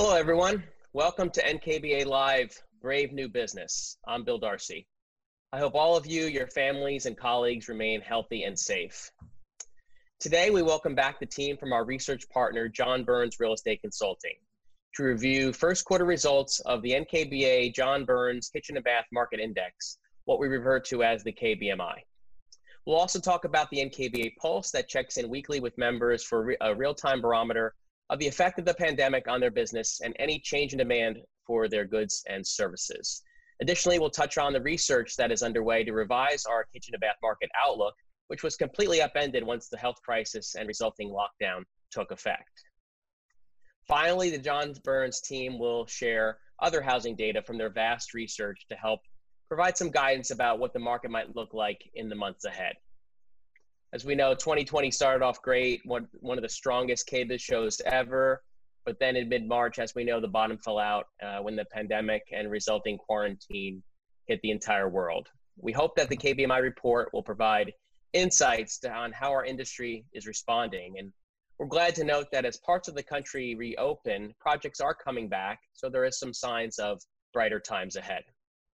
Hello, everyone. Welcome to NKBA Live Brave New Business. I'm Bill Darcy. I hope all of you, your families, and colleagues remain healthy and safe. Today, we welcome back the team from our research partner, John Burns Real Estate Consulting, to review first quarter results of the NKBA John Burns Kitchen and Bath Market Index, what we refer to as the KBMI. We'll also talk about the NKBA Pulse that checks in weekly with members for a real time barometer of the effect of the pandemic on their business and any change in demand for their goods and services. Additionally, we'll touch on the research that is underway to revise our kitchen and bath market outlook, which was completely upended once the health crisis and resulting lockdown took effect. Finally, the John Burns team will share other housing data from their vast research to help provide some guidance about what the market might look like in the months ahead. As we know, 2020 started off great, one, one of the strongest KBIS shows ever. But then in mid March, as we know, the bottom fell out uh, when the pandemic and resulting quarantine hit the entire world. We hope that the KBMI report will provide insights to, on how our industry is responding. And we're glad to note that as parts of the country reopen, projects are coming back. So there is some signs of brighter times ahead.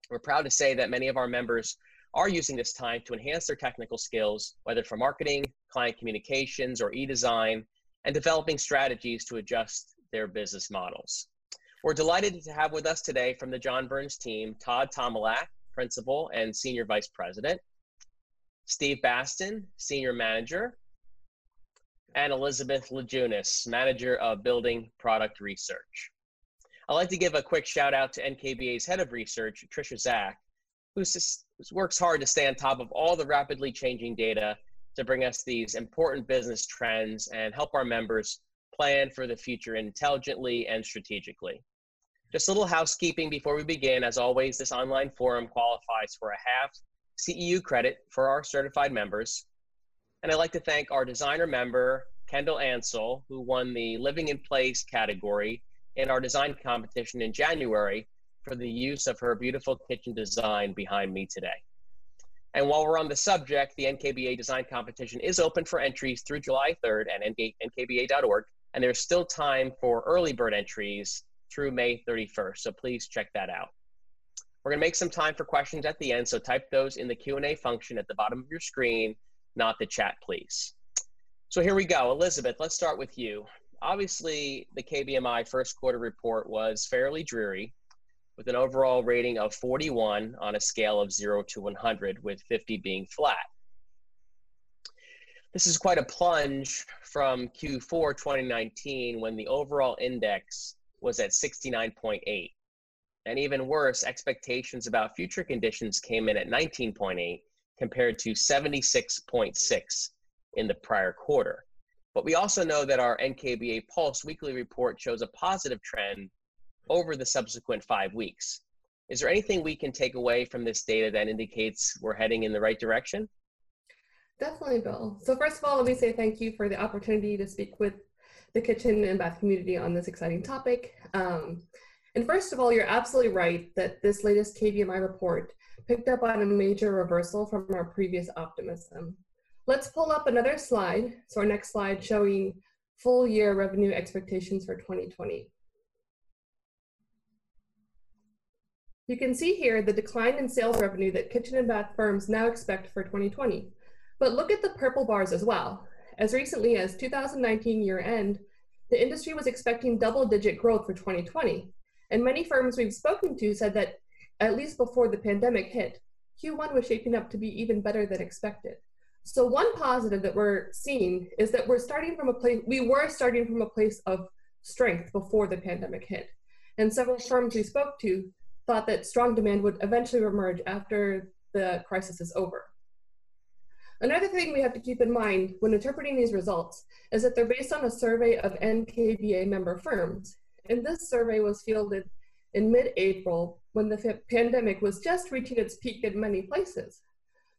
We're proud to say that many of our members are using this time to enhance their technical skills, whether for marketing, client communications, or e-design, and developing strategies to adjust their business models. We're delighted to have with us today from the John Burns team, Todd Tomalak, Principal and Senior Vice President, Steve Basten, Senior Manager, and Elizabeth La Jeunesse, Manager of Building Product Research. I'd like to give a quick shout out to NKBA's Head of Research, Tricia Zach, who works hard to stay on top of all the rapidly changing data to bring us these important business trends and help our members plan for the future intelligently and strategically. Just a little housekeeping before we begin. As always, this online forum qualifies for a half CEU credit for our certified members. And I'd like to thank our designer member, Kendall Ansel, who won the Living in Place category in our design competition in January for the use of her beautiful kitchen design behind me today. And while we're on the subject, the NKBA design competition is open for entries through July 3rd at nkba.org, and there's still time for early bird entries through May 31st, so please check that out. We're gonna make some time for questions at the end, so type those in the Q&A function at the bottom of your screen, not the chat, please. So here we go. Elizabeth, let's start with you. Obviously, the KBMI first quarter report was fairly dreary, with an overall rating of 41 on a scale of 0 to 100, with 50 being flat. This is quite a plunge from Q4 2019 when the overall index was at 69.8. And even worse, expectations about future conditions came in at 19.8 compared to 76.6 in the prior quarter. But we also know that our NKBA Pulse weekly report shows a positive trend over the subsequent five weeks. Is there anything we can take away from this data that indicates we're heading in the right direction? Definitely, Bill. So first of all, let me say thank you for the opportunity to speak with the kitchen and bath community on this exciting topic. Um, and first of all, you're absolutely right that this latest KBMI report picked up on a major reversal from our previous optimism. Let's pull up another slide. So our next slide showing full year revenue expectations for 2020. You can see here the decline in sales revenue that kitchen and bath firms now expect for 2020. But look at the purple bars as well. As recently as 2019 year end, the industry was expecting double digit growth for 2020. And many firms we've spoken to said that at least before the pandemic hit, Q1 was shaping up to be even better than expected. So one positive that we're seeing is that we're starting from a place, we were starting from a place of strength before the pandemic hit. And several firms we spoke to thought that strong demand would eventually emerge after the crisis is over. Another thing we have to keep in mind when interpreting these results is that they're based on a survey of NKBA member firms. And this survey was fielded in mid-April when the pandemic was just reaching its peak in many places.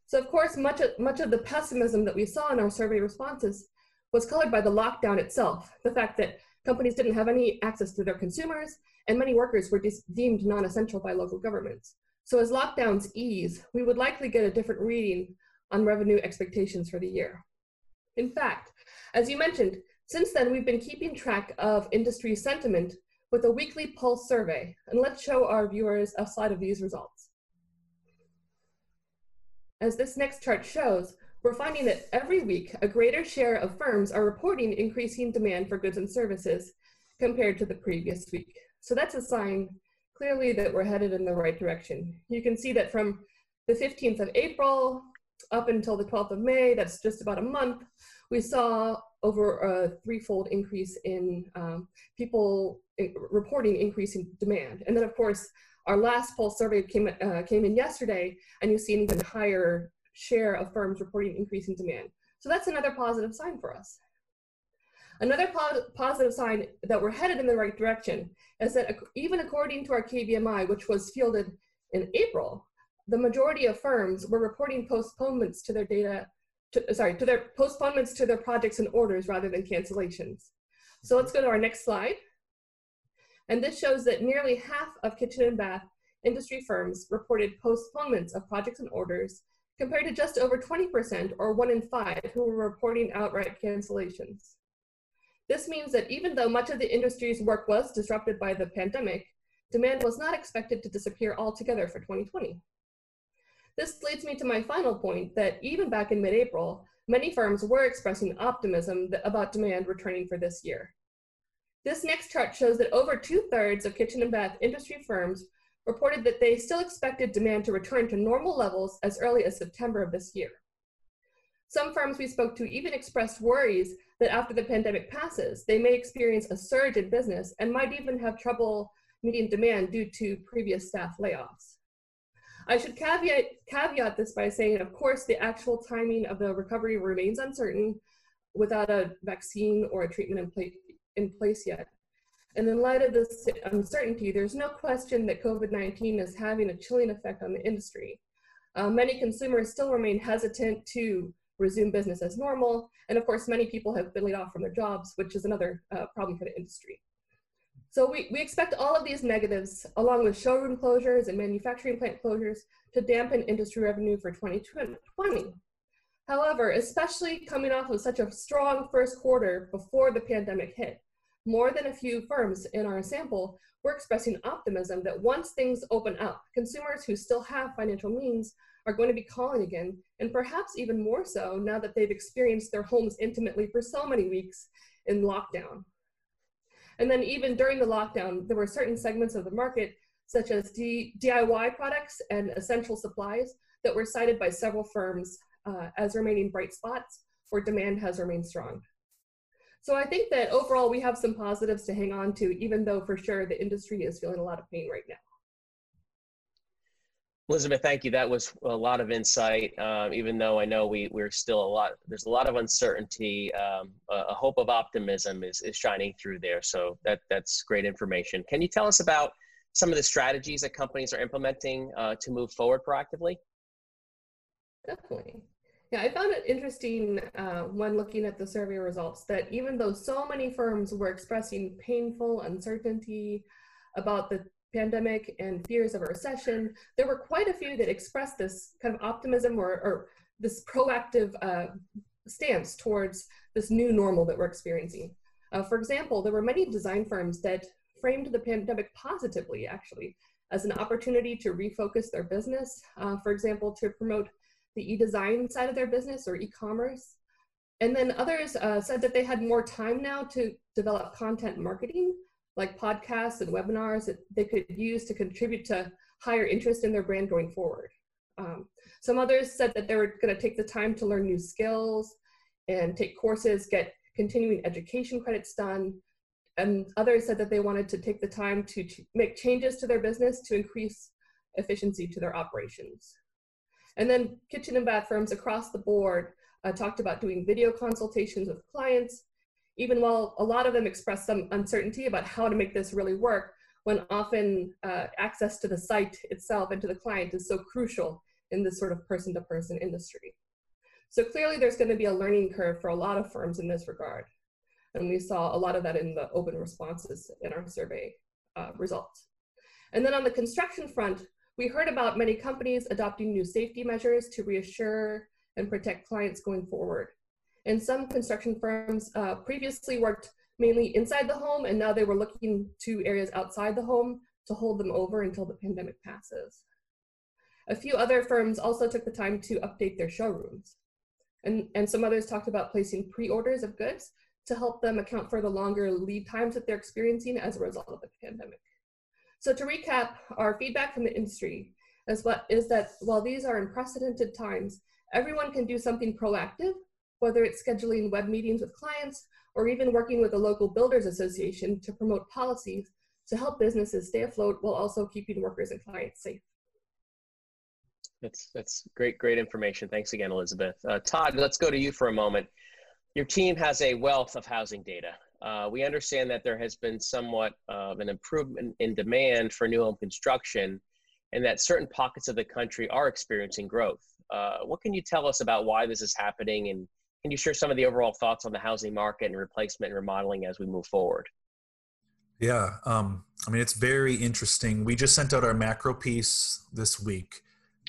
So of course, much of, much of the pessimism that we saw in our survey responses was colored by the lockdown itself, the fact that companies didn't have any access to their consumers and many workers were deemed non-essential by local governments. So as lockdowns ease, we would likely get a different reading on revenue expectations for the year. In fact, as you mentioned, since then we've been keeping track of industry sentiment with a weekly pulse survey. And let's show our viewers a slide of these results. As this next chart shows, we're finding that every week, a greater share of firms are reporting increasing demand for goods and services compared to the previous week. So that's a sign clearly that we're headed in the right direction. You can see that from the 15th of April up until the 12th of May, that's just about a month, we saw over a threefold increase in um, people in reporting increasing demand. And then of course, our last poll survey came, uh, came in yesterday and you see an even higher share of firms reporting increasing demand. So that's another positive sign for us. Another po positive sign that we're headed in the right direction is that even according to our KBMI, which was fielded in April, the majority of firms were reporting postponements to their data, to, sorry, to their postponements to their projects and orders rather than cancellations. So let's go to our next slide. And this shows that nearly half of kitchen and bath industry firms reported postponements of projects and orders compared to just over 20% or one in five who were reporting outright cancellations. This means that even though much of the industry's work was disrupted by the pandemic, demand was not expected to disappear altogether for 2020. This leads me to my final point that even back in mid-April, many firms were expressing optimism about demand returning for this year. This next chart shows that over two thirds of kitchen and bath industry firms reported that they still expected demand to return to normal levels as early as September of this year. Some firms we spoke to even expressed worries that after the pandemic passes, they may experience a surge in business and might even have trouble meeting demand due to previous staff layoffs. I should caveat, caveat this by saying, of course, the actual timing of the recovery remains uncertain without a vaccine or a treatment in, pla in place yet. And in light of this uncertainty, there's no question that COVID-19 is having a chilling effect on the industry. Uh, many consumers still remain hesitant to resume business as normal. And of course, many people have been laid off from their jobs, which is another uh, problem for the industry. So we, we expect all of these negatives, along with showroom closures and manufacturing plant closures, to dampen industry revenue for 2020. However, especially coming off of such a strong first quarter before the pandemic hit, more than a few firms in our sample were expressing optimism that once things open up, consumers who still have financial means are going to be calling again, and perhaps even more so now that they've experienced their homes intimately for so many weeks in lockdown. And then even during the lockdown, there were certain segments of the market, such as D DIY products and essential supplies, that were cited by several firms uh, as remaining bright spots where demand has remained strong. So I think that overall we have some positives to hang on to, even though for sure the industry is feeling a lot of pain right now. Elizabeth, thank you. That was a lot of insight. Um, even though I know we we're still a lot, there's a lot of uncertainty. Um, a, a, hope of optimism is is shining through there. So that that's great information. Can you tell us about some of the strategies that companies are implementing uh, to move forward proactively? Definitely. Yeah, I found it interesting uh, when looking at the survey results that even though so many firms were expressing painful uncertainty about the pandemic and fears of a recession, there were quite a few that expressed this kind of optimism or, or this proactive uh, stance towards this new normal that we're experiencing. Uh, for example, there were many design firms that framed the pandemic positively, actually, as an opportunity to refocus their business. Uh, for example, to promote the e-design side of their business or e-commerce. And then others uh, said that they had more time now to develop content marketing like podcasts and webinars that they could use to contribute to higher interest in their brand going forward. Um, some others said that they were going to take the time to learn new skills and take courses, get continuing education credits done. And others said that they wanted to take the time to ch make changes to their business to increase efficiency to their operations. And then kitchen and bath firms across the board uh, talked about doing video consultations with clients, even while a lot of them expressed some uncertainty about how to make this really work, when often uh, access to the site itself and to the client is so crucial in this sort of person-to-person -person industry. So clearly there's gonna be a learning curve for a lot of firms in this regard. And we saw a lot of that in the open responses in our survey uh, results. And then on the construction front, we heard about many companies adopting new safety measures to reassure and protect clients going forward. And some construction firms uh, previously worked mainly inside the home, and now they were looking to areas outside the home to hold them over until the pandemic passes. A few other firms also took the time to update their showrooms. And, and some others talked about placing pre-orders of goods to help them account for the longer lead times that they're experiencing as a result of the pandemic. So to recap, our feedback from the industry is, what, is that while these are unprecedented times, everyone can do something proactive, whether it's scheduling web meetings with clients or even working with a local builders association to promote policies to help businesses stay afloat while also keeping workers and clients safe. That's that's great, great information. Thanks again, Elizabeth. Uh, Todd, let's go to you for a moment. Your team has a wealth of housing data. Uh, we understand that there has been somewhat of an improvement in demand for new home construction, and that certain pockets of the country are experiencing growth. Uh, what can you tell us about why this is happening, and can you share some of the overall thoughts on the housing market and replacement and remodeling as we move forward? Yeah, um, I mean, it's very interesting. We just sent out our macro piece this week,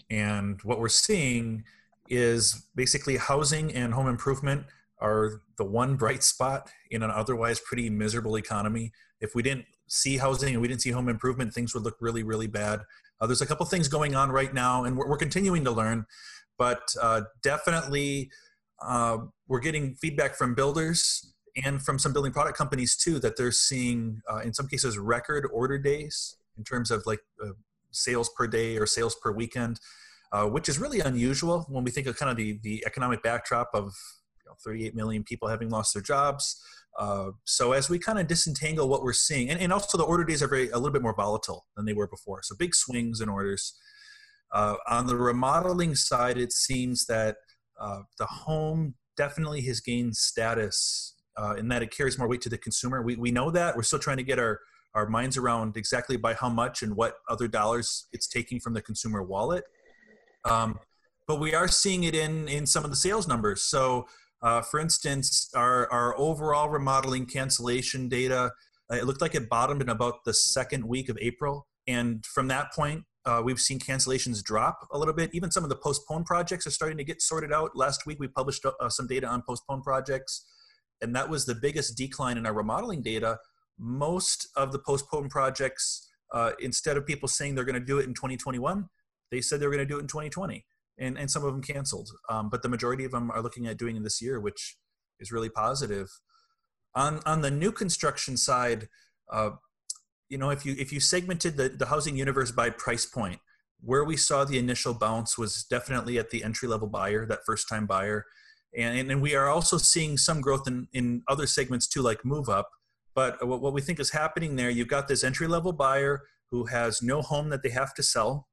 and what we're seeing is basically housing and home improvement are the one bright spot in an otherwise pretty miserable economy. If we didn't see housing and we didn't see home improvement, things would look really, really bad. Uh, there's a couple things going on right now, and we're, we're continuing to learn, but uh, definitely uh, we're getting feedback from builders and from some building product companies too that they're seeing, uh, in some cases, record order days in terms of like uh, sales per day or sales per weekend. Uh, which is really unusual when we think of kind of the, the economic backdrop of know, 38 million people having lost their jobs. Uh, so as we kind of disentangle what we're seeing, and, and also the order days are very a little bit more volatile than they were before. So big swings in orders. Uh, on the remodeling side, it seems that uh, the home definitely has gained status uh, in that it carries more weight to the consumer. We, we know that. We're still trying to get our, our minds around exactly by how much and what other dollars it's taking from the consumer wallet. Um, but we are seeing it in, in some of the sales numbers. So uh, for instance, our, our overall remodeling cancellation data, uh, it looked like it bottomed in about the second week of April. And from that point, uh, we've seen cancellations drop a little bit. Even some of the postponed projects are starting to get sorted out. Last week, we published uh, some data on postponed projects, and that was the biggest decline in our remodeling data. Most of the postponed projects, uh, instead of people saying they're going to do it in 2021, they said they were going to do it in 2020 and, and some of them canceled. Um, but the majority of them are looking at doing it this year, which is really positive. On on the new construction side, uh, you know, if you if you segmented the, the housing universe by price point, where we saw the initial bounce was definitely at the entry level buyer, that first time buyer. And, and we are also seeing some growth in, in other segments too, like move up. But what, what we think is happening there, you've got this entry level buyer who has no home that they have to sell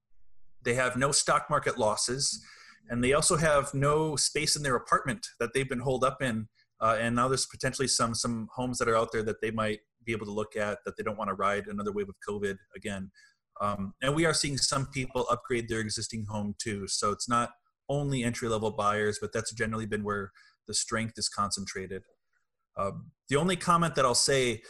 they have no stock market losses, and they also have no space in their apartment that they've been holed up in. Uh, and now there's potentially some some homes that are out there that they might be able to look at that they don't want to ride another wave of COVID again. Um, and we are seeing some people upgrade their existing home too. So it's not only entry level buyers, but that's generally been where the strength is concentrated. Um, the only comment that I'll say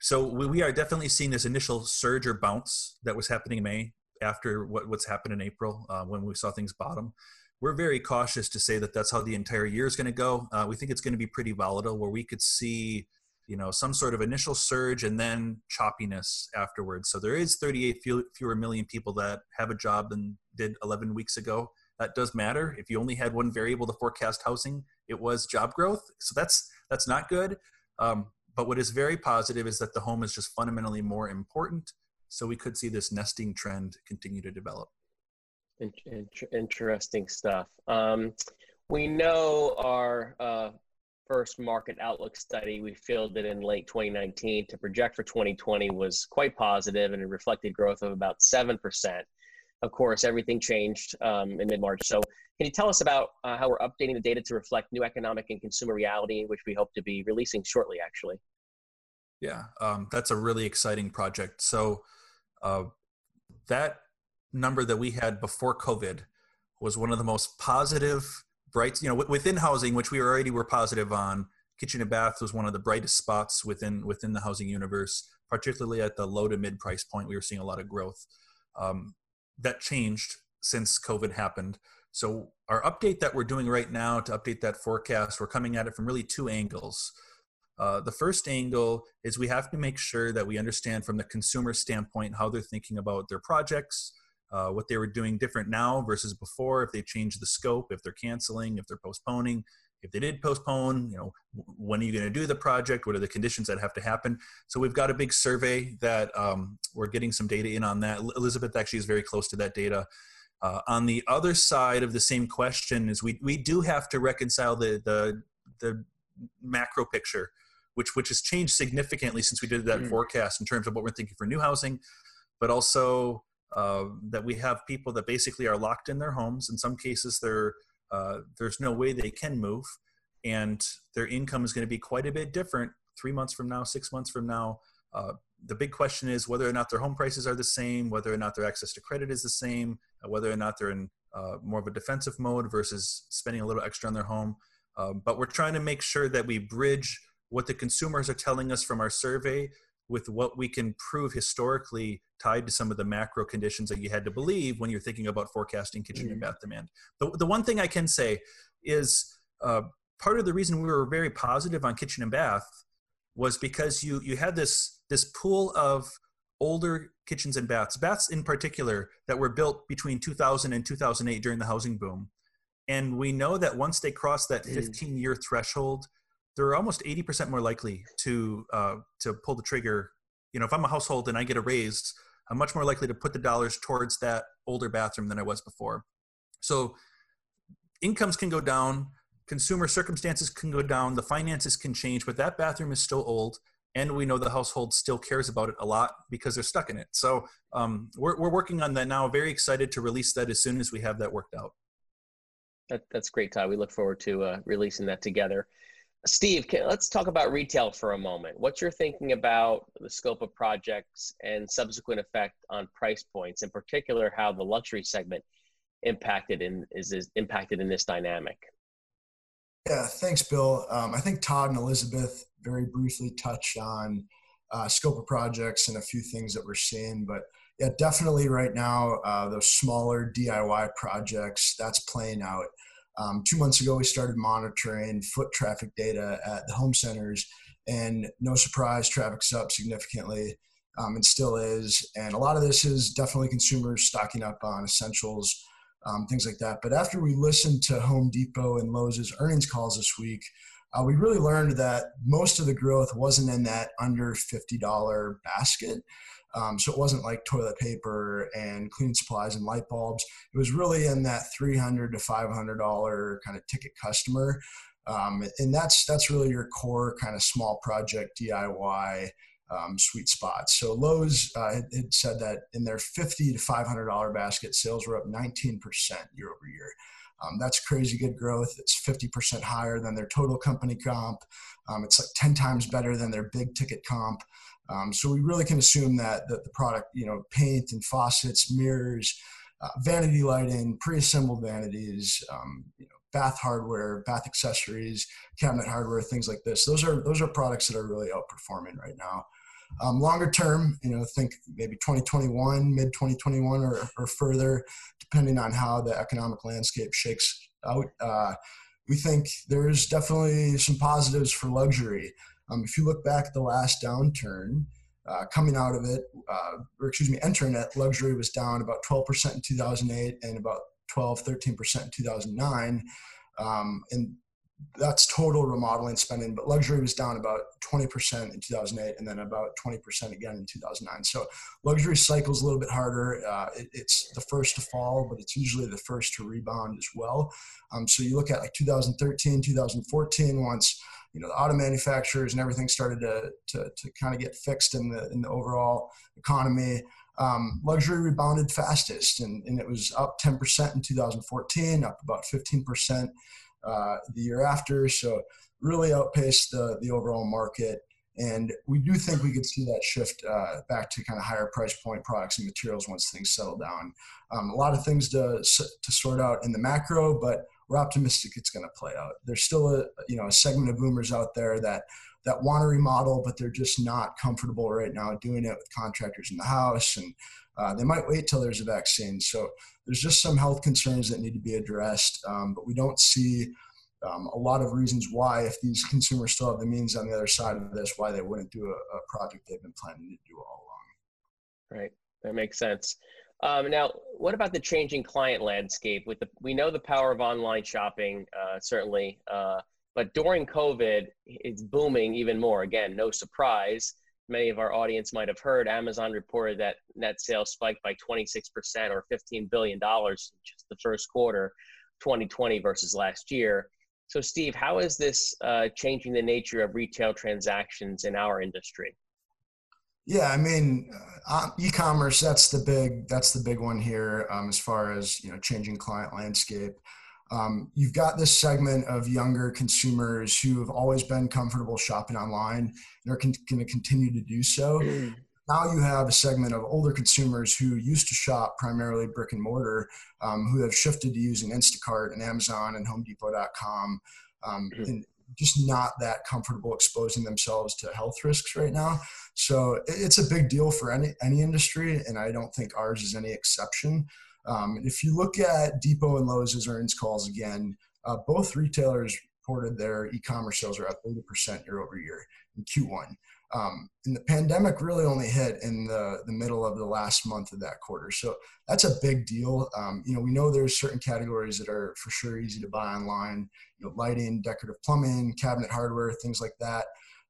so we, we, are definitely seeing this initial surge or bounce that was happening in May after what, what's happened in April uh, when we saw things bottom. We're very cautious to say that that's how the entire year is going to go. Uh, we think it's going to be pretty volatile, where we could see, you know, some sort of initial surge and then choppiness afterwards. So there is 38 fewer million people that have a job than did 11 weeks ago. That does matter. If you only had one variable to forecast housing, it was job growth. So that's that's not good. Um, but what is very positive is that the home is just fundamentally more important so we could see this nesting trend continue to develop. Interesting stuff. Um, we know our uh, first market outlook study we fielded in late 2019 to project for 2020 was quite positive and it reflected growth of about 7%. Of course, everything changed um, in mid March. So, can you tell us about uh, how we're updating the data to reflect new economic and consumer reality, which we hope to be releasing shortly, actually? Yeah, um, that's a really exciting project. So, uh, that number that we had before COVID was one of the most positive, bright, you know, within housing, which we already were positive on. Kitchen and bath was one of the brightest spots within within the housing universe, particularly at the low to mid price point. We were seeing a lot of growth. Um, that changed since COVID happened. So our update that we're doing right now to update that forecast, we're coming at it from really two angles. Uh, the first angle is we have to make sure that we understand from the consumer standpoint how they're thinking about their projects, uh, what they were doing different now versus before, if they changed the scope, if they're canceling, if they're postponing. If they did postpone, you know, when are you going to do the project? What are the conditions that have to happen? So we've got a big survey that um, we're getting some data in on that. Elizabeth actually is very close to that data. Uh, on the other side of the same question is we, we do have to reconcile the, the, the macro picture which which has changed significantly since we did that mm. forecast in terms of what we're thinking for new housing, but also uh, that we have people that basically are locked in their homes. In some cases, they're uh, there's no way they can move, and their income is going to be quite a bit different three months from now, six months from now. Uh, the big question is whether or not their home prices are the same, whether or not their access to credit is the same, whether or not they're in uh, more of a defensive mode versus spending a little extra on their home. Um, but we're trying to make sure that we bridge what the consumers are telling us from our survey with what we can prove historically tied to some of the macro conditions that you had to believe when you're thinking about forecasting kitchen mm-hmm. and bath demand. The, the one thing I can say is uh, part of the reason we were very positive on kitchen and bath was because you you had this this pool of older kitchens and baths, baths in particular, that were built between 2000 and 2008 during the housing boom. And we know that once they cross that mm. 15 year threshold, they're almost 80% more likely to uh, to pull the trigger. You know if i'm a household and i get a raise i'm much more likely to put the dollars towards that older bathroom than i was before. So incomes can go down consumer circumstances can go down the finances can change but that bathroom is still old and we know the household still cares about it a lot because they're stuck in it. So um, we're, we're working on that now. Very excited to release that as soon as we have that worked out. That, that's great todd. We look forward to uh, releasing that together Steve, let's talk about retail for a moment. What you're thinking about the scope of projects and subsequent effect on price points, in particular, how the luxury segment impacted in is, is impacted in this dynamic? Yeah, thanks, Bill. Um, I think Todd and Elizabeth very briefly touched on uh, scope of projects and a few things that we're seeing, but yeah, definitely right now uh, those smaller DIY projects that's playing out. Um, two months ago, we started monitoring foot traffic data at the home centers, and no surprise, traffic's up significantly um, and still is. And a lot of this is definitely consumers stocking up on essentials, um, things like that. But after we listened to Home Depot and Lowe's earnings calls this week, uh, we really learned that most of the growth wasn't in that under $50 basket. Um, so it wasn't like toilet paper and cleaning supplies and light bulbs. It was really in that 300 to $500 kind of ticket customer. Um, and that's, that's really your core kind of small project DIY um, sweet spot. So Lowe's uh, had, said that in their 50 to $500 basket, sales were up 19% year over year. Um, that's crazy good growth. It's 50% higher than their total company comp. Um, it's like 10 times better than their big ticket comp. Um, so we really can assume that, that the product, you know, paint and faucets, mirrors, uh, vanity lighting, pre-assembled vanities, um, you know, bath hardware, bath accessories, cabinet hardware, things like this. Those are those are products that are really outperforming right now. Um, longer term, you know, think maybe 2021, mid 2021, or, or further, depending on how the economic landscape shakes out. Uh, we think there's definitely some positives for luxury. Um, if you look back at the last downturn, uh, coming out of it, uh, or excuse me, entering it, luxury was down about 12% in 2008 and about 12, 13% in 2009. Um, and that's total remodeling spending, but luxury was down about 20% in 2008 and then about 20% again in 2009. So luxury cycles a little bit harder. Uh, it, it's the first to fall, but it's usually the first to rebound as well. Um, so you look at like 2013, 2014, once you know the auto manufacturers and everything started to to, to kind of get fixed in the in the overall economy. Um, luxury rebounded fastest, and, and it was up 10% in 2014, up about 15% uh, the year after. So really outpaced the the overall market. And we do think we could see that shift uh, back to kind of higher price point products and materials once things settle down. Um, a lot of things to, to sort out in the macro, but we're optimistic it's going to play out. There's still a you know a segment of boomers out there that that want to remodel, but they're just not comfortable right now doing it with contractors in the house, and uh, they might wait till there's a vaccine. So there's just some health concerns that need to be addressed, um, but we don't see um, a lot of reasons why, if these consumers still have the means on the other side of this, why they wouldn't do a, a project they've been planning to do all along. Right, that makes sense. Um, now, what about the changing client landscape? With the, we know the power of online shopping, uh, certainly, uh, but during COVID, it's booming even more. Again, no surprise. Many of our audience might have heard Amazon reported that net sales spiked by 26% or $15 billion in just the first quarter, 2020 versus last year. So, Steve, how is this uh, changing the nature of retail transactions in our industry? Yeah, I mean, uh, e-commerce that's the big that's the big one here um, as far as you know changing client landscape. Um, you've got this segment of younger consumers who have always been comfortable shopping online and are con- going to continue to do so. Mm. Now you have a segment of older consumers who used to shop primarily brick and mortar, um, who have shifted to using Instacart and Amazon and HomeDepot.com, um, mm. and just not that comfortable exposing themselves to health risks right now. So it's a big deal for any any industry, and I don't think ours is any exception. Um, if you look at Depot and Lowe's earnings calls again, uh, both retailers reported their e-commerce sales are up 80% year over year in Q1. Um, and the pandemic really only hit in the, the middle of the last month of that quarter. So that's a big deal. Um, you know, we know there's certain categories that are for sure easy to buy online, you know, lighting, decorative plumbing, cabinet hardware, things like that.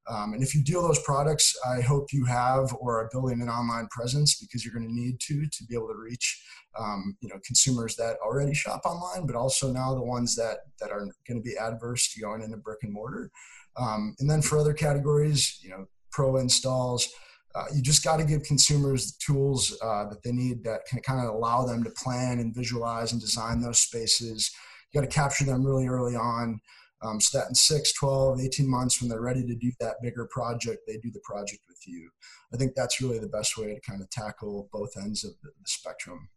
Um, and if you deal those products, I hope you have or are building an online presence because you're going to need to to be able to reach um, you know consumers that already shop online, but also now the ones that that are going to be adverse to going into brick and mortar. Um, and then for other categories, you know, pro installs. Uh, you just got to give consumers the tools uh, that they need that can kind of allow them to plan and visualize and design those spaces. You got to capture them really early on um, so that in 6, 12, 18 months when they're ready to do that bigger project, they do the project with you. I think that's really the best way to kind of tackle both ends of the, the spectrum.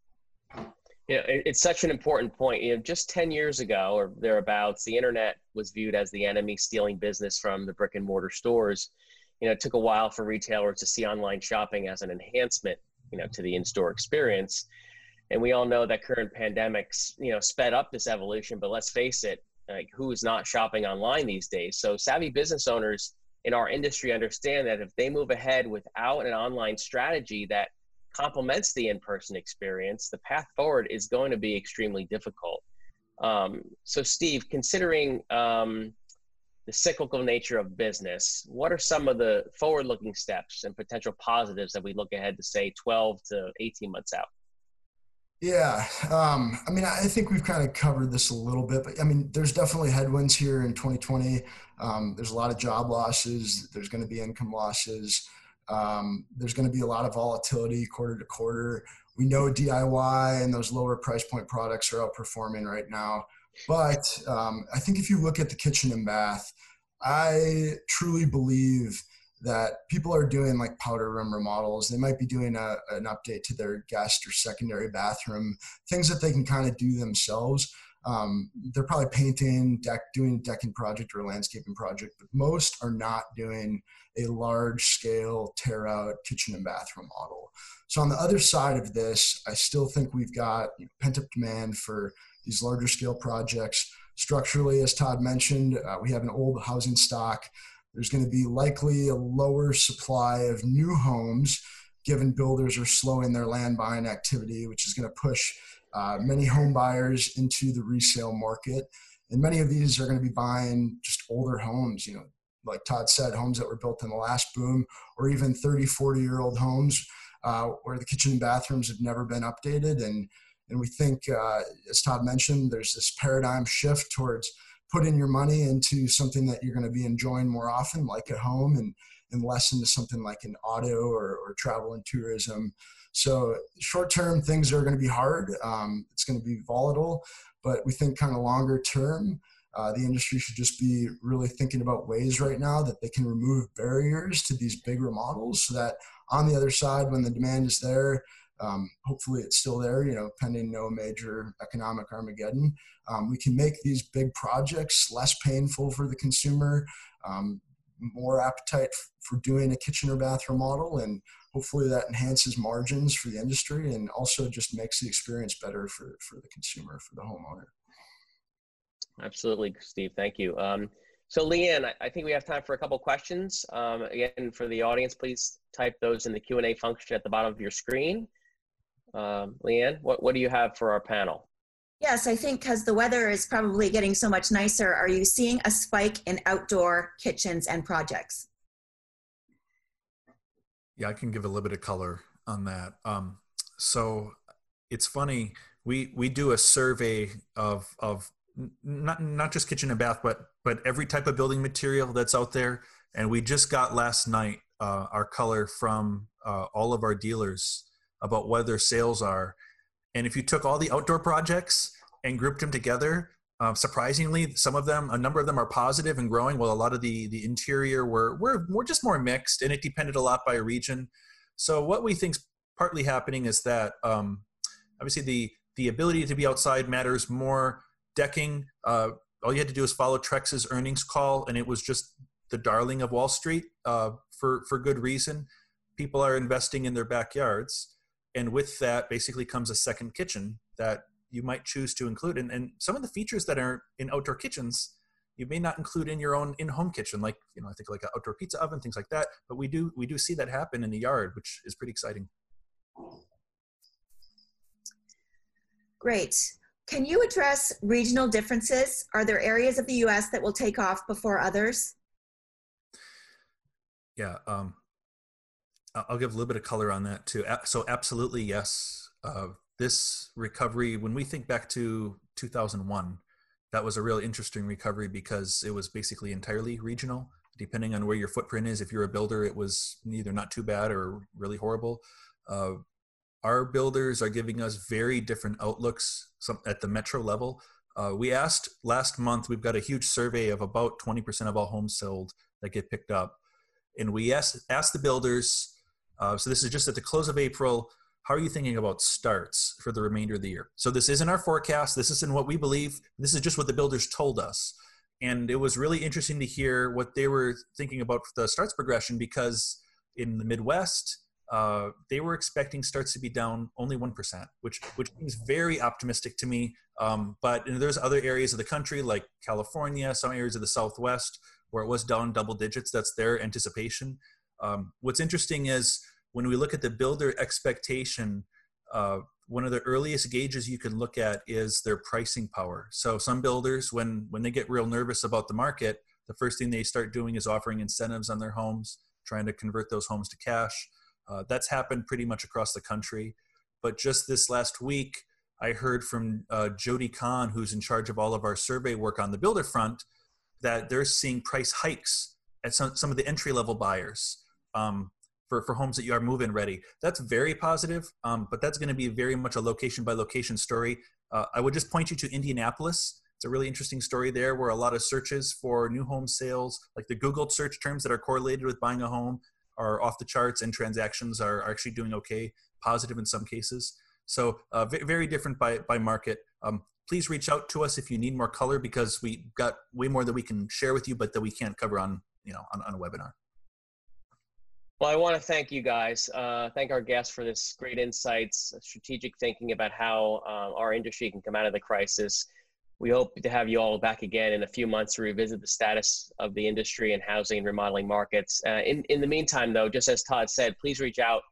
Yeah, it's such an important point. You know, just 10 years ago or thereabouts, the internet was viewed as the enemy stealing business from the brick and mortar stores. You know, it took a while for retailers to see online shopping as an enhancement, you know, to the in-store experience. And we all know that current pandemics, you know, sped up this evolution, but let's face it, like who is not shopping online these days. So savvy business owners in our industry understand that if they move ahead without an online strategy that complements the in-person experience, the path forward is going to be extremely difficult. Um, so, Steve, considering um, the cyclical nature of business, what are some of the forward-looking steps and potential positives that we look ahead to say 12 to 18 months out? Yeah, um, I mean, I think we've kind of covered this a little bit, but I mean, there's definitely headwinds here in 2020. Um, there's a lot of job losses. There's going to be income losses. Um, there's going to be a lot of volatility quarter to quarter. We know DIY and those lower price point products are outperforming right now. But um, I think if you look at the kitchen and bath, I truly believe that people are doing like powder room remodels. They might be doing a, an update to their guest or secondary bathroom, things that they can kind of do themselves. Um, they're probably painting, deck, doing a decking project or a landscaping project, but most are not doing a large scale tear out kitchen and bathroom model. So on the other side of this, I still think we've got you know, pent up demand for these larger scale projects. Structurally, as Todd mentioned, uh, we have an old housing stock there's going to be likely a lower supply of new homes given builders are slowing their land buying activity, which is going to push uh, many home buyers into the resale market. And many of these are going to be buying just older homes, you know, like Todd said, homes that were built in the last boom, or even 30, 40 year old homes uh, where the kitchen and bathrooms have never been updated. And, and we think, uh, as Todd mentioned, there's this paradigm shift towards putting your money into something that you're going to be enjoying more often, like a home, and, and less into something like an auto or, or travel and tourism. So, short term, things are going to be hard. Um, it's going to be volatile, but we think kind of longer term, uh, the industry should just be really thinking about ways right now that they can remove barriers to these big remodels so that on the other side, when the demand is there, um, hopefully it's still there, you know, pending no major economic Armageddon. Um, we can make these big projects less painful for the consumer, um, more appetite for doing a kitchen or bathroom model, and hopefully that enhances margins for the industry and also just makes the experience better for, for the consumer, for the homeowner. Absolutely, Steve. Thank you. Um, so, Leanne, I, I, think we have time for a couple questions. Um, again, for the audience, please type those in the Q and A function at the bottom of your screen. Um, Leanne, what what do you have for our panel? Yes, I think because the weather is probably getting so much nicer, are you seeing a spike in outdoor kitchens and projects? Yeah, I can give a little bit of color on that. Um, so it's funny. We we do a survey of of not not just kitchen and bath, but but every type of building material that's out there. And we just got last night uh, our color from uh, all of our dealers about what their sales are. And if you took all the outdoor projects and grouped them together, um, surprisingly, some of them, a number of them are positive and growing, while a lot of the the interior were were, were just more mixed, and it depended a lot by region. So what we think's partly happening is that um, obviously the the ability to be outside matters more. Decking, uh, all you had to do was follow Trex's earnings call, and it was just the darling of Wall Street uh, for for good reason. People are investing in their backyards, and with that, basically comes a second kitchen that you might choose to include. And, and some of the features that are in outdoor kitchens, you may not include in your own in-home kitchen, like you know, I think like an outdoor pizza oven, things like that. But we do we do see that happen in the yard, which is pretty exciting. Great. Can you address regional differences? Are there areas of the U.S. that will take off before others? Yeah, um, I'll give a little bit of color on that too. So, absolutely, yes. Uh, this recovery, when we think back to 2001, that was a real interesting recovery because it was basically entirely regional. Depending on where your footprint is, if you're a builder, it was either not too bad or really horrible. Uh, our builders are giving us very different outlooks at the metro level. Uh, we asked last month, we've got a huge survey of about 20% of all homes sold that get picked up. And we asked, asked the builders, uh, so this is just at the close of April, how are you thinking about starts for the remainder of the year? So this isn't our forecast. This isn't what we believe. This is just what the builders told us. And it was really interesting to hear what they were thinking about the starts progression because in the Midwest, uh, they were expecting starts to be down only 1%, which, which seems very optimistic to me. Um, but there's other areas of the country like California, some areas of the Southwest where it was down double digits. That's their anticipation. Um, what's interesting is when we look at the builder expectation, uh, one of the earliest gauges you can look at is their pricing power. So some builders, when when they get real nervous about the market, the first thing they start doing is offering incentives on their homes, trying to convert those homes to cash. Uh, that's happened pretty much across the country. But just this last week, I heard from uh, Jody Kahn, who's in charge of all of our survey work on the builder front, that they're seeing price hikes at some, some of the entry level buyers um, for, for homes that you are move in ready. That's very positive, um, but that's going to be very much a location by location story. Uh, I would just point you to Indianapolis. It's a really interesting story there where a lot of searches for new home sales, like the Google search terms that are correlated with buying a home, are off the charts and transactions are, are actually doing okay, positive in some cases. So uh, very different by, by market. Um, please reach out to us if you need more color because we got way more that we can share with you, but that we can't cover on, you know, on, on a webinar. Well, I want to thank you guys. Uh, thank our guests for this great insights, strategic thinking about how uh, our industry can come out of the crisis we hope to have you all back again in a few months to revisit the status of the industry and housing and remodeling markets. Uh, in, in the meantime, though, just as Todd said, please reach out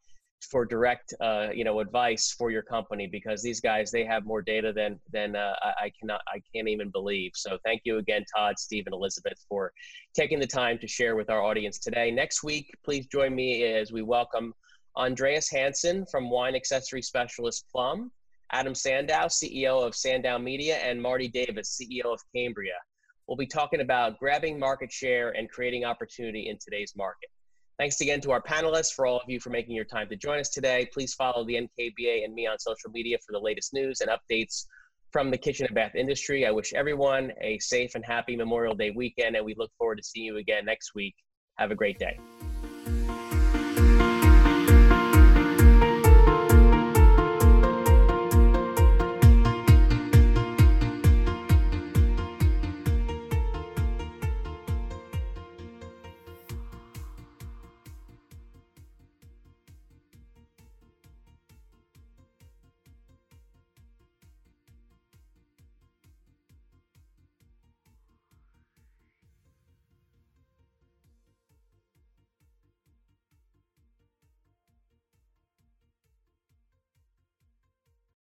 for direct, uh, you know, advice for your company because these guys they have more data than than uh, I, cannot I can't even believe. So thank you again, Todd, Steve, and Elizabeth for taking the time to share with our audience today. Next week, please join me as we welcome Andreas Hansen from Wine Accessory Specialist Plum. Adam Sandow, CEO of Sandow Media, and Marty Davis, CEO of Cambria. We'll be talking about grabbing market share and creating opportunity in today's market. Thanks again to our panelists, for all of you for making your time to join us today. Please follow the NKBA and me on social media for the latest news and updates from the kitchen and bath industry. I wish everyone a safe and happy Memorial Day weekend, and we look forward to seeing you again next week. Have a great day.